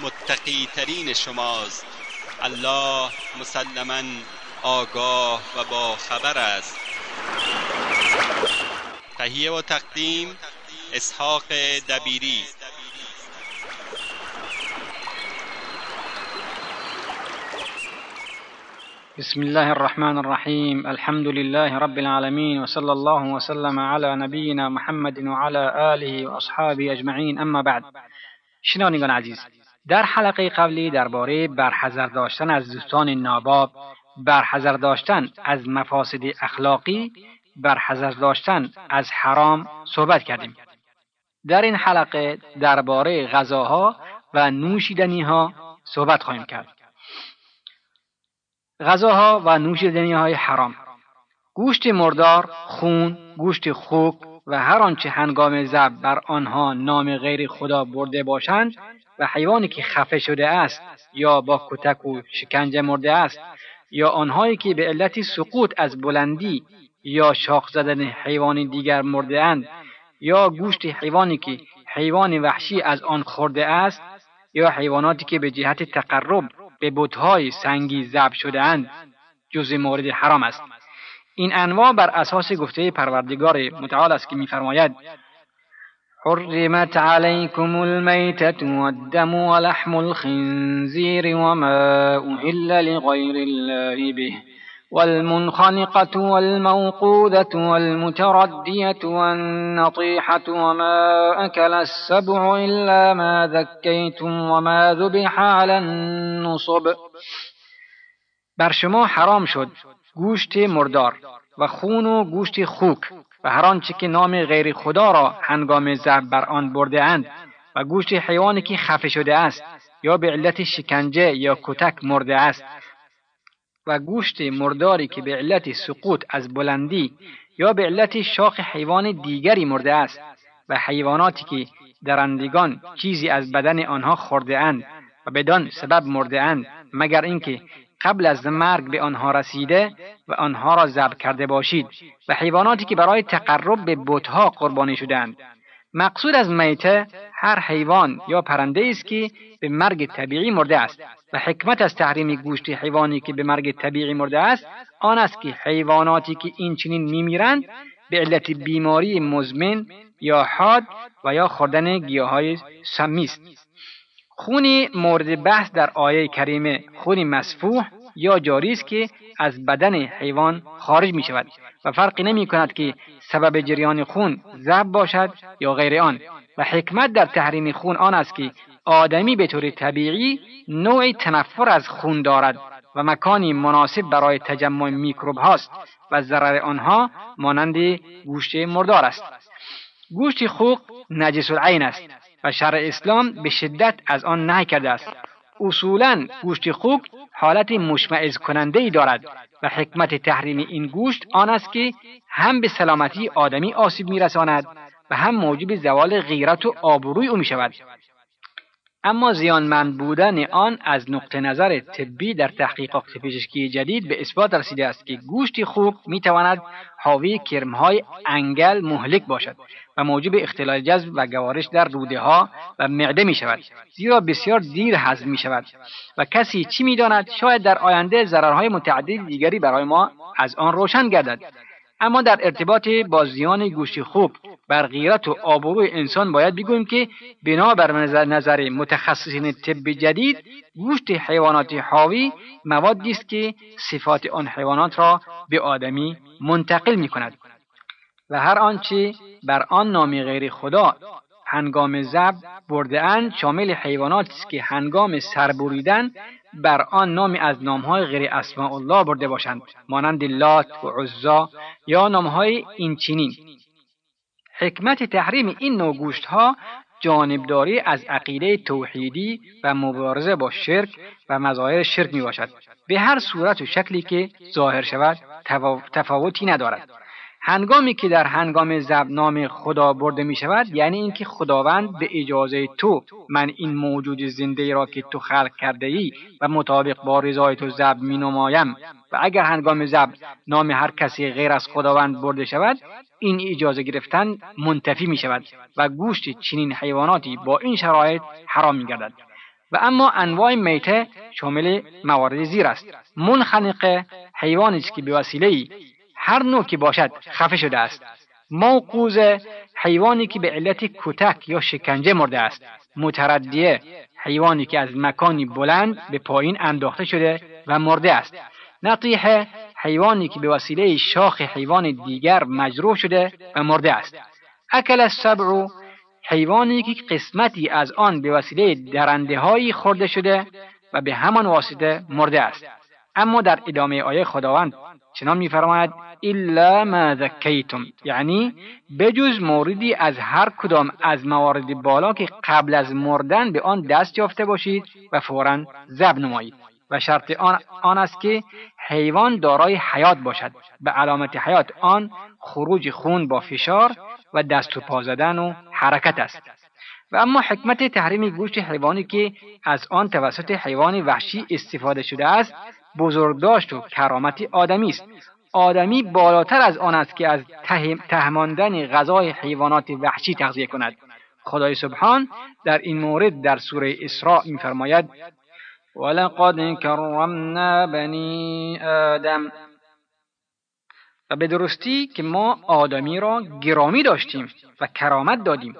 متقی ترین شماست. الله مسلما آگاه و با خبر است. تهیه و تقدیم اسحاق دبیری. بسم الله الرحمن الرحيم الحمد لله رب العالمين وصلى الله وسلم على نبينا محمد وعلى آله وأصحابه أجمعين اما بعد شنوندگان عزیز در حلقه قبلی درباره برحذر داشتن از دوستان ناباب برحذر داشتن از مفاسد اخلاقی برحذر داشتن از حرام صحبت کردیم. در این حلقه درباره غذاها و نوشیدنیها صحبت خواهیم کرد. غذاها و نوشیدنی های حرام گوشت مردار، خون، گوشت خوک و هر آنچه هنگام ذبح بر آنها نام غیر خدا برده باشند حیوانی که خفه شده است یا با کتک و شکنجه مرده است یا آنهایی که به علت سقوط از بلندی یا شاخ زدن حیوان دیگر مرده اند یا گوشت حیوانی که حیوان وحشی از آن خورده است یا حیواناتی که به جهت تقرب به بتهای سنگی ذبح شدهاند جز مورد حرام است. این انواع بر اساس گفته پروردگار متعال است که میفرماید حرمت عليكم الميتة والدم ولحم الخنزير وما أهل لغير الله به. والمنخنقة والموقودة والمتردية والنطيحة وما أكل السبع إلا ما ذكيتم وما ذبح على النصب. بر شما حرام شد. گوشت مردار و خون و گوشت خوک. و هر آنچه که نام غیر خدا را هنگام ذبح بر آن برده اند و گوشت حیوانی که خفه شده است یا به علت شکنجه یا کتک مرده است و گوشت مرداری که به علت سقوط از بلندی یا به علت شاخ حیوان دیگری مرده است و حیواناتی که درندگان چیزی از بدن آنها خورده اند و بدان سبب مرده اند مگر اینکه قبل از مرگ به آنها رسیده و آنها را ذبح کرده باشید و حیواناتی که برای تقرب به بتها قربانی شدند مقصود از میته هر حیوان یا پرنده است که به مرگ طبیعی مرده است و حکمت از تحریم گوشت حیوانی که به مرگ طبیعی مرده است آن است که حیواناتی که این چنین میمیرند به علت بیماری مزمن یا حاد و یا خوردن گیاهای سمی است. خون مورد بحث در آیه کریمه. خون مسفوح یا جاری است که از بدن حیوان خارج می شود و فرقی نمی کند که سبب جریان خون زب باشد یا غیر آن. و حکمت در تحریم خون آن است که آدمی به طور طبیعی نوعی تنفر از خون دارد و مکانی مناسب برای تجمع میکروب هاست و ضرر آنها مانند گوشت مردار است. گوشت خوک نجس العین است. و شرع اسلام به شدت از آن نهی کرده است. اصولا گوشت خوک حالت مشمعز کننده ای دارد و حکمت تحریم این گوشت آن است که هم به سلامتی آدمی آسیب میرساند و هم موجب زوال غیرت و آبروی او می شود اما زیانمند بودن آن از نقطه نظر طبی در تحقیقات پزشکی جدید به اثبات رسیده است که گوشت خوب می تواند حاوی کرمهای انگل مهلک باشد و موجب اختلال جذب و گوارش در روده ها و معده می شود زیرا بسیار دیر هضم می شود و کسی چی می داند شاید در آینده ضررهای متعدد دیگری برای ما از آن روشن گردد. اما در ارتباط با زیان گوشت خوک بر غیرت و آبروی انسان باید بگوییم که بنا بر نظر متخصصین طب جدید گوشت حیوانات حاوی موادی است که صفات آن حیوانات را به آدمی منتقل می کند و هر آنچه بر آن نام غیر خدا هنگام زب برده اند شامل حیواناتی است که هنگام سربریدن بر آن نامی از نامهای غیر اسماء الله برده باشند مانند لات و عزا یا نامهای این چینین حکمت تحریم این نوع گوشت ها جانبداری از عقیده توحیدی و مبارزه با شرک و مظاهر شرک می باشد به هر صورت و شکلی که ظاهر شود تفاوتی ندارد. هنگامی که در هنگام زب نام خدا برده می شود یعنی اینکه خداوند به اجازه تو من این موجود زنده را که تو خلق کرده ای و مطابق با رضای تو زب می نمایم و اگر هنگام زب نام هر کسی غیر از خداوند برده شود این اجازه گرفتن منتفی می شود و گوشت چنین حیواناتی با این شرایط حرام می گردد و اما انواع میته شامل موارد زیر است. منخنقه حیوانی است که به وسیله هر نوع که باشد خفه شده است. موقوز حیوانی که به علت کتک یا شکنجه مرده است. متردیه حیوانی که از مکانی بلند به پایین انداخته شده و مرده است. نطیحه حیوانی که به وسیله شاخ حیوان دیگر مجروح شده و مرده است. اکل السبع حیوانی که قسمتی از آن به وسیله درنده هایی خورده شده و به همان واسطه مرده است. اما در ادامه آیه خداوند چنان میفرماید الا ما ذکیتم یعنی بجز موردی از هر کدام از موارد بالا که قبل از مردن به آن دست یافته باشید و فورا زب نمایید. و شرط آن, آن است که حیوان دارای حیات باشد. به علامت حیات آن خروج خون با فشار و دست و پا زدن و حرکت است. و اما حکمت تحریم گوشت حیوانی که از آن توسط حیوان وحشی استفاده شده است بزرگداشت و کرامتی آدمی است. آدمی بالاتر از آن است که از تهماندن غذای حیوانات وحشی تغذیه کند. خدای سبحان در این مورد در سوره اسراء میفرماید ولقد کرمنا بنی آدم. و به درستی که ما آدمی را گرامی داشتیم و کرامت دادیم.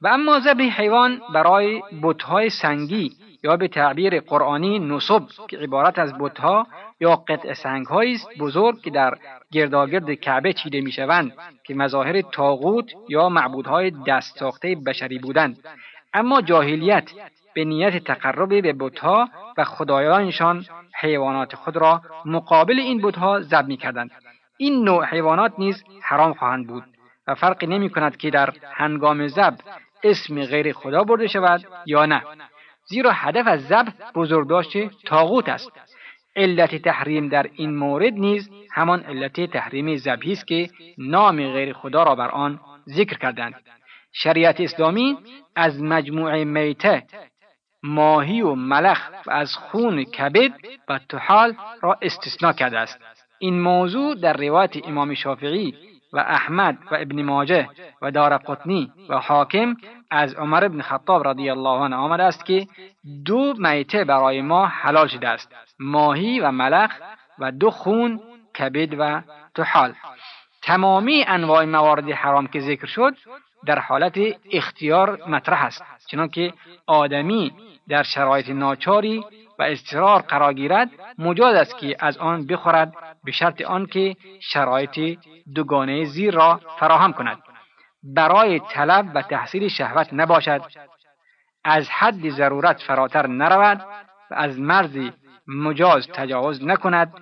و اما ذبح حیوان برای بتهای سنگی یا به تعبیر قرآنی نصب که عبارت از بتها یا قطع سنگ است بزرگ که در گرداگرد کعبه چیده می‌شوند که مظاهر تاغوت یا معبودهای دست ساخته بشری بودند. اما جاهلیت به نیت تقرب به بتها و خدایانشان حیوانات خود را مقابل این بتها ذبح می‌کردند. این نوع حیوانات نیز حرام خواهند بود و فرقی نمی کند که در هنگام ذبح اسم غیر خدا برده شود یا نه. زیرا هدف از ذبح بزرگداشت تاغوت است. علت تحریم در این مورد نیز همان علت تحریم ذبحی است که نام غیر خدا را بر آن ذکر کردند. شریعت اسلامی از مجموعه میته ماهی و ملخ و از خون کبد و تحال را استثنا کرده است. این موضوع در روایت امام شافعی و احمد و ابن ماجه و دار قطنی و حاکم از عمر بن خطاب رضی الله عنه آمده است که دو میته برای ما حلال شده است ماهی و ملخ و دو خون کبد و تحال تمامی انواع موارد حرام که ذکر شد در حالت اختیار مطرح است چنانکه آدمی در شرایط ناچاری و اضطرار قرار گیرد مجاز است که از آن بخورد به شرط آنکه شرایط دوگانه زیر را فراهم کند. برای طلب و تحصیل شهوت نباشد. از حد ضرورت فراتر نرود و از مرز مجاز تجاوز نکند.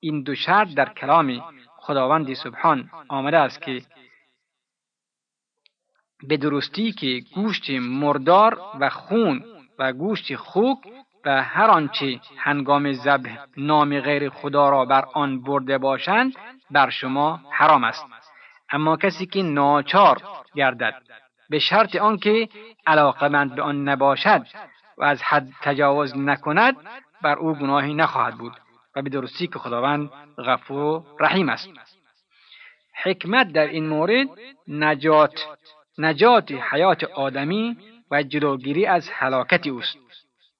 این دو شرط در کلام خداوند سبحان آمده است که به درستی که گوشت مردار و خون و گوشت خوک و هر آنچه هنگام ذبح نام غیر خدا را بر آن برده باشند بر شما حرام است. اما کسی که ناچار گردد به شرط آنکه علاقمند به آن نباشد و از حد تجاوز نکند بر او گناهی نخواهد بود و به درستی که خداوند غفور و رحیم است. حکمت در این مورد نجات نجات حیات آدمی و جلوگیری از هلاکت اوست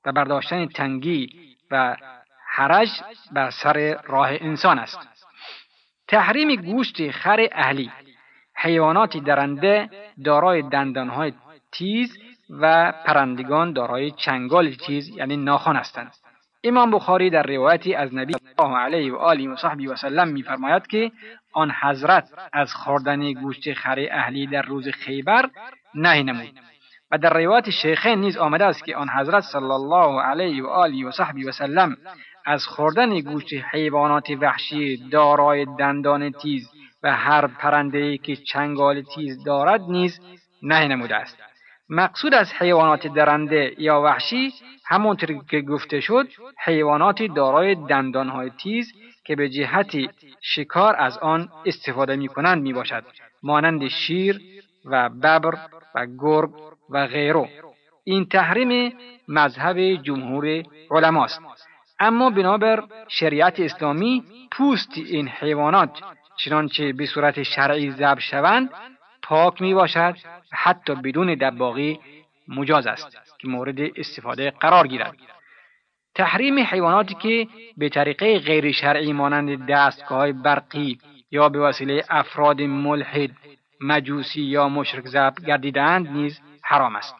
و برداشتن تنگی و حرج بر سر راه انسان است. تحریم گوشت خر اهلی حیوانات درنده دارای دندانهای تیز و پرندگان دارای چنگال تیز یعنی ناخن هستند. امام بخاری در روایتی از نبی الله علیه و آله و صحبی و سلم میفرماید که آن حضرت از خوردن گوشت خر اهلی در روز خیبر نهی نمود. و در روایت شیخین نیز آمده است که آن حضرت صلی الله علیه و آله و صحبی و سلم از خوردن گوشت حیوانات وحشی دارای دندان تیز و هر پرنده که چنگال تیز دارد نیز نهی نموده است. مقصود از حیوانات درنده یا وحشی همونطور که گفته شد حیوانات دارای دندانهای تیز که به جهت شکار از آن استفاده می کنند می باشد مانند شیر و ببر و گرگ و غیره. این تحریم مذهب جمهور علماست اما بنابر شریعت اسلامی پوست این حیوانات چنانچه به صورت شرعی ذبح شوند پاک می باشد و حتی بدون دباغی مجاز است که مورد استفاده قرار گیرد. تحریم حیواناتی که به طریقه غیر شرعی مانند دستگاه برقی یا به وسیله افراد ملحد مجوسی یا مشرک ذبح گردیدند نیز حرام است.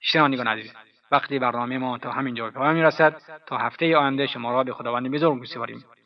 شنوندگان عزیز وقتی برنامه ما تا همین جای پایان می‌رسد تا هفته آینده شما را به خداوند بزرگ میسپاریم.